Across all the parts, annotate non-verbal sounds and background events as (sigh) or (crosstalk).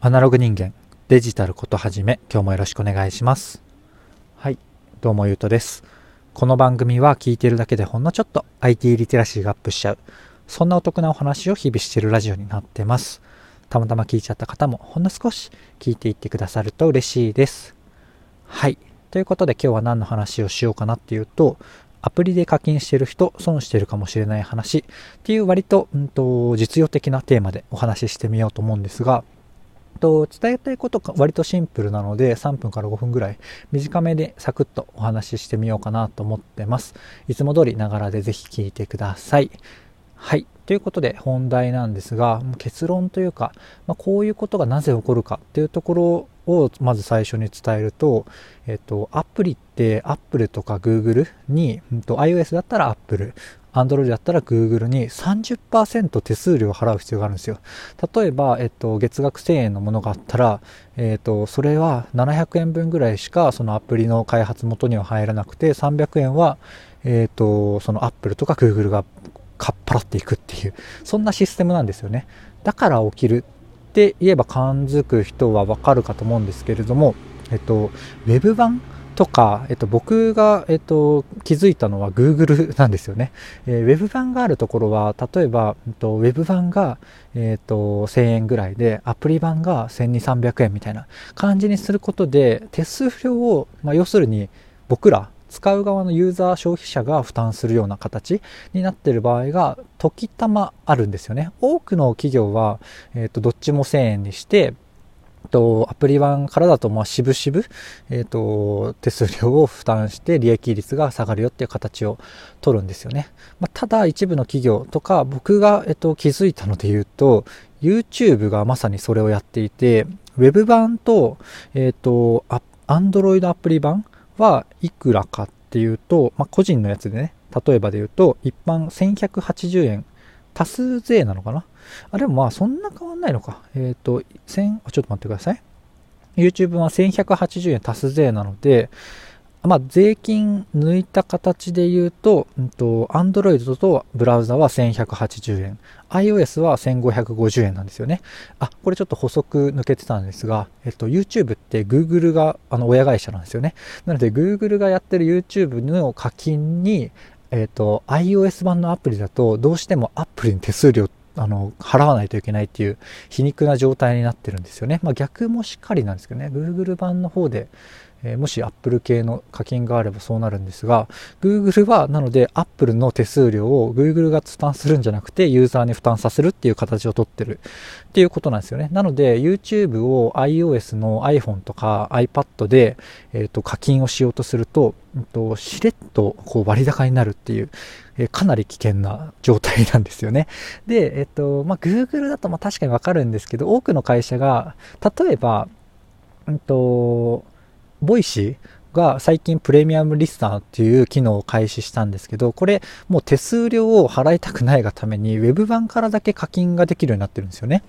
アナログ人間デジタルことはじめ今日もよろしくお願いします。はいどうもゆうとです。この番組は聞いてるだけでほんのちょっと IT リテラシーがアップしちゃうそんなお得なお話を日々してるラジオになってます。たまたま聞いちゃった方もほんの少し聞いていってくださると嬉しいです。はいということで今日は何の話をしようかなっていうとアプリで課金してる人、損してるかもしれない話っていう割と、うんと、実用的なテーマでお話ししてみようと思うんですが、と伝えたいことが割とシンプルなので3分から5分ぐらい短めでサクッとお話ししてみようかなと思ってます。いつも通りながらでぜひ聞いてください。はい。ということで本題なんですが、結論というか、まあ、こういうことがなぜ起こるかっていうところをまず最初に伝えると、えっと、アプリって Apple とか Google に、うん、と iOS だったら Apple、Android だったら Google に30%手数料を払う必要があるんですよ。例えば、えっと、月額1000円のものがあったら、えっと、それは700円分ぐらいしかそのアプリの開発元には入らなくて、300円は、えっと、その Apple とか Google がかっぱらっていくっていう、そんなシステムなんですよね。だから起きるって言えば感づく人はわかるかと思うんですけれども、えっと、Web 版とか、えっと、僕が、えっと、気づいたのは Google なんですよね。えー、ウェブ版があるところは、例えば、えっと、ウェブ版が、えっと、1000円ぐらいで、アプリ版が1200、300円みたいな感じにすることで、手数料を、まあ、要するに僕ら、使う側のユーザー消費者が負担するような形になっている場合が時たまあるんですよね。多くの企業は、えっと、どっちも1000円にして、と、アプリ版からだと、まあ、渋々、えっ、と、手数料を負担して利益率が下がるよっていう形を取るんですよね。まあ、ただ、一部の企業とか、僕が、えっ、と、気づいたので言うと、YouTube がまさにそれをやっていて、Web 版と、えっ、ー、と、Android アプリ版はいくらかっていうと、まあ、個人のやつでね、例えばで言うと、一般1180円、多数税なのかな？あ、でもまあそんな変わんないのか。えっ、ー、と、1000、ちょっと待ってください。YouTube は1180円足す税なので、まあ、税金抜いた形で言うと、うんと、Android とブラウザは1180円、iOS は1550円なんですよね。あ、これちょっと補足抜けてたんですが、えっと、YouTube って Google があの親会社なんですよね。なので Google がやってる YouTube の課金に、えっと、iOS 版のアプリだとどうしても Apple に手数料あの、払わないといけないっていう皮肉な状態になってるんですよね。まあ逆もしっかりなんですけどね、Google 版の方で、えー、もし Apple 系の課金があればそうなるんですが、Google はなので Apple の手数料を Google が負担するんじゃなくてユーザーに負担させるっていう形をとってるっていうことなんですよね。なので YouTube を iOS の iPhone とか iPad で、えーと、課金をしようとすると、えーと、しれっとこう割高になるっていう、えー、かなり危険な状態なんですよね。で、えっ、ー、と、まあ、Google だとまあ確かにわかるんですけど、多くの会社が、例えば、うんと、 Voicy が最近プレミアムリスナーっていう機能を開始したんですけど、これもう手数料を払いたくないがために Web 版からだけ課金ができるようになってるんですよね。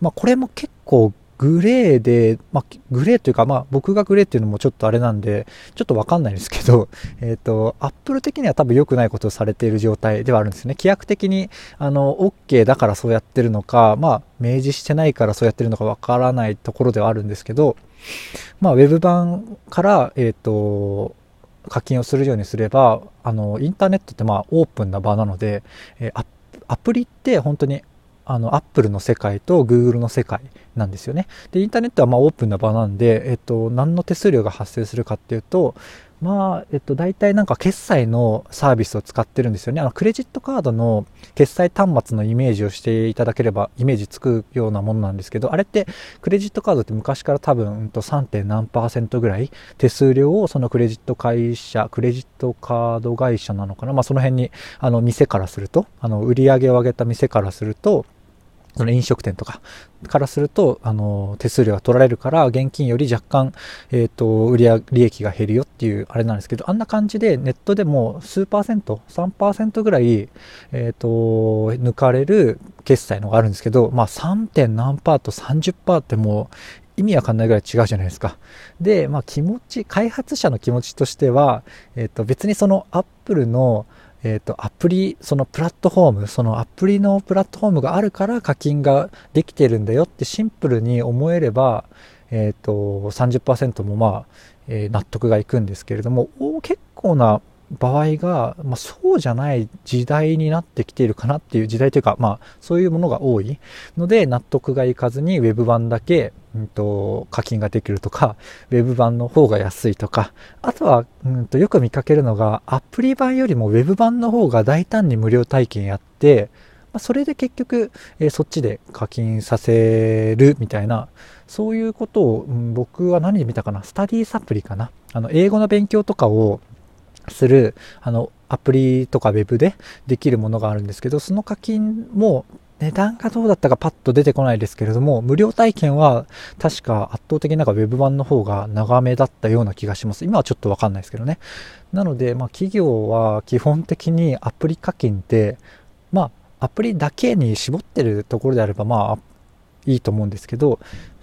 まあこれも結構グレーで、まあ、グレーというか、まあ、僕がグレーっていうのもちょっとあれなんで、ちょっとわかんないんですけど、(laughs) えっ、ー、と、アップル的には多分良くないことをされている状態ではあるんですね。規約的に、あの、OK だからそうやってるのか、まあ、明示してないからそうやってるのかわからないところではあるんですけど、まあ、ウェブ版から、えっ、ー、と、課金をするようにすれば、あの、インターネットってまあ、オープンな場なので、えー、アプリって本当にあの、アップルの世界とグーグルの世界なんですよね。で、インターネットはまあオープンな場なんで、えっと、何の手数料が発生するかっていうと、まあ、えっと、大体なんか決済のサービスを使ってるんですよね。あの、クレジットカードの決済端末のイメージをしていただければ、イメージつくようなものなんですけど、あれって、クレジットカードって昔から多分、うん、と 3. 何パーセントぐらい手数料をそのクレジット会社、クレジットカード会社なのかな。まあ、その辺に、あの、店からすると、あの、売り上げを上げた店からすると、その飲食店とかからすると、あの、手数料が取られるから、現金より若干、えっ、ー、と、売上利益が減るよっていう、あれなんですけど、あんな感じでネットでも数パーセント、3%ぐらい、えっ、ー、と、抜かれる決済のがあるんですけど、まあ 3. 点何パーと30%ってもう、意味わかんないぐらい違うじゃないですか。で、まあ気持ち、開発者の気持ちとしては、えっ、ー、と別にそのアップルのえっ、と、アプリ、そのプラットフォーム、そのアプリのプラットフォームがあるから課金ができてるんだよってシンプルに思えれば、えっ、と、30%もまあ、えー、納得がいくんですけれども、結構な場合が、まあ、そうじゃない時代になってきているかなっていう時代というか、まあ、そういうものが多いので納得がいかずに Web 版だけ、うんと、課金ができるとか Web 版の方が安いとかあとは、うんと、よく見かけるのがアプリ版よりも Web 版の方が大胆に無料体験やってまそれで結局、えー、そっちで課金させるみたいな、そういうことを、うん、僕は何で見たかなスタディサプリかなあの、英語の勉強とかをする、あの、アプリとか Web でできるものがあるんですけど、その課金も値段がどうだったかパッと出てこないですけれども、無料体験は確か圧倒的になんか Web 版の方が長めだったような気がします。今はちょっとわかんないですけどね。なので、まあ企業は基本的にアプリ課金って、まあアプリだけに絞ってるところであればまあいいと思うんですけど、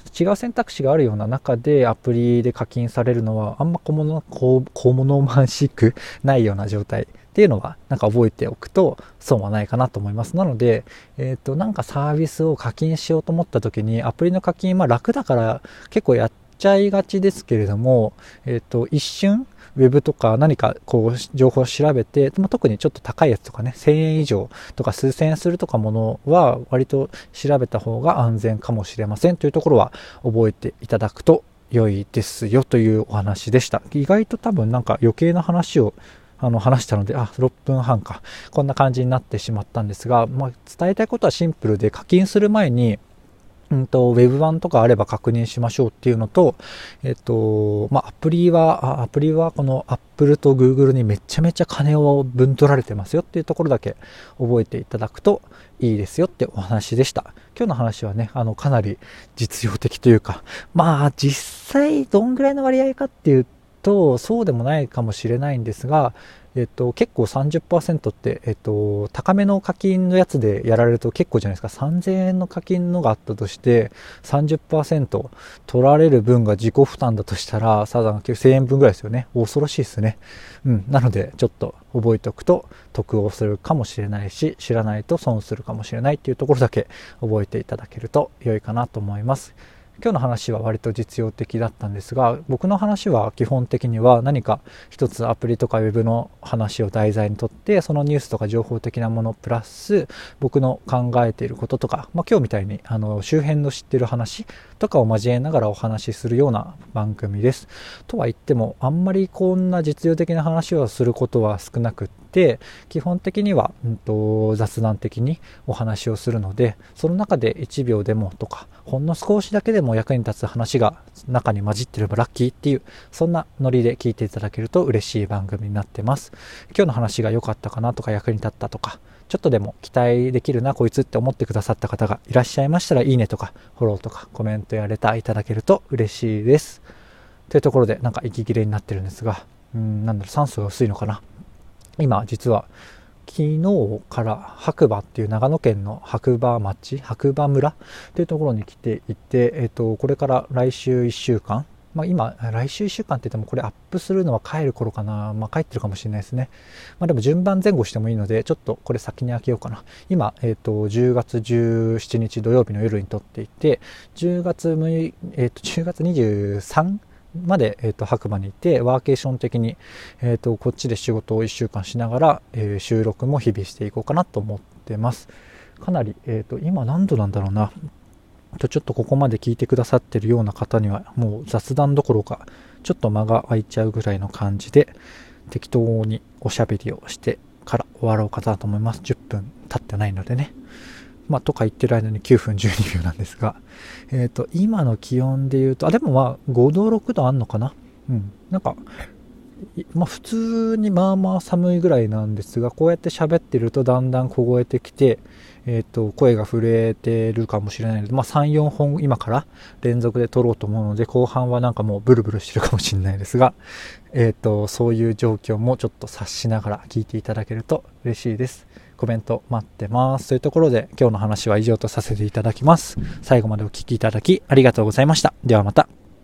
違う選択肢があるような中でアプリで課金されるのはあんま小物小物まんしく (laughs) ないような状態っていうのはなんか覚えておくと損はないかなと思います。なので、えっ、ー、となんかサービスを課金しようと思った時にアプリの課金まあ楽だから結構やっちゃいがちですけれども、えっ、ー、と一瞬ウェブとか何かこう情報を調べて、まあ、特にちょっと高いやつとかね、1000円以上とか数千円するとかものは割と調べた方が安全かもしれませんというところは覚えていただくと良いですよというお話でした。意外と多分なんか余計な話をあの話したので、あ、6分半か。こんな感じになってしまったんですが、まあ、伝えたいことはシンプルで課金する前に、うんと、ウェブ版とかあれば確認しましょうっていうのと、えっと、まあ、アプリは、アプリはこの Apple と Google にめちゃめちゃ金を分取られてますよっていうところだけ覚えていただくといいですよってお話でした。今日の話はね、あの、かなり実用的というか、まあ、実際どんぐらいの割合かっていうと、そうでもないかもしれないんですが、えっと、結構30%って、えっと、高めの課金のやつでやられると結構じゃないですか。3000円の課金のがあったとして30%取られる分が自己負担だとしたらサザン1000円分ぐらいですよね。恐ろしいですね。うん。なのでちょっと覚えておくと得をするかもしれないし知らないと損するかもしれないっていうところだけ覚えていただけると良いかなと思います。今日の話は割と実用的だったんですが僕の話は基本的には何か一つアプリとかウェブの話を題材にとってそのニュースとか情報的なものプラス僕の考えていることとか、まあ、今日みたいにあの周辺の知ってる話とかを交えながらお話しするような番組です。とは言ってもあんまりこんな実用的な話をすることは少なくって基本的には、うんと、雑談的にお話をするのでその中で1秒でもとかほんの少しだけでも役に立つ話が中に混じってればラッキーっていうそんなノリで聞いていただけると嬉しい番組になってます。今日の話が良かったかなとか役に立ったとかちょっとでも期待できるなこいつって思ってくださった方がいらっしゃいましたらいいねとかフォローとかコメントやレターいただけると嬉しいです。というところでなんか息切れになってるんですがうんなんだろう酸素が薄いのかな？今実は昨日から白馬っていう長野県の白馬町白馬村っていうところに来ていて、えー、とこれから来週1週間まあ、今、来週1週間って言っても、これアップするのは帰る頃かな。まあ、帰ってるかもしれないですね。まあ、でも順番前後してもいいので、ちょっとこれ先に開けようかな。今、え、ー、と、10月17日土曜日の夜に撮っていて、10月6、えっ、ー、と、10月23まで、えーと、白馬にいてワーケーション的に、えーと、こっちで仕事を1週間しながら、えー、収録も日々していこうかなと思ってます。かなり、えーと、今何度なんだろうな。とちょっとここまで聞いてくださってるような方にはもう雑談どころかちょっと間が空いちゃうぐらいの感じで適当におしゃべりをしてから終わろうかなと思います。10分経ってないのでね。まあ、とか言ってる間に9分12秒なんですが、(laughs) えっ、ー、と、今の気温で言うと、あ、でもまあ、5度、6度あんのかな？うん。なんか、まあ、普通にまあまあ寒いぐらいなんですが、こうやって喋ってるとだんだん凍えてきて、えっ、ー、と、声が震えてるかもしれないので、まあ、3、4本今から連続で撮ろうと思うので、後半はなんかもうブルブルしてるかもしれないですが、えっ、ー、と、そういう状況もちょっと察しながら聞いていただけると嬉しいです。コメント待ってます。というところで今日の話は以上とさせていただきます。最後までお聴きいただきありがとうございました。ではまた。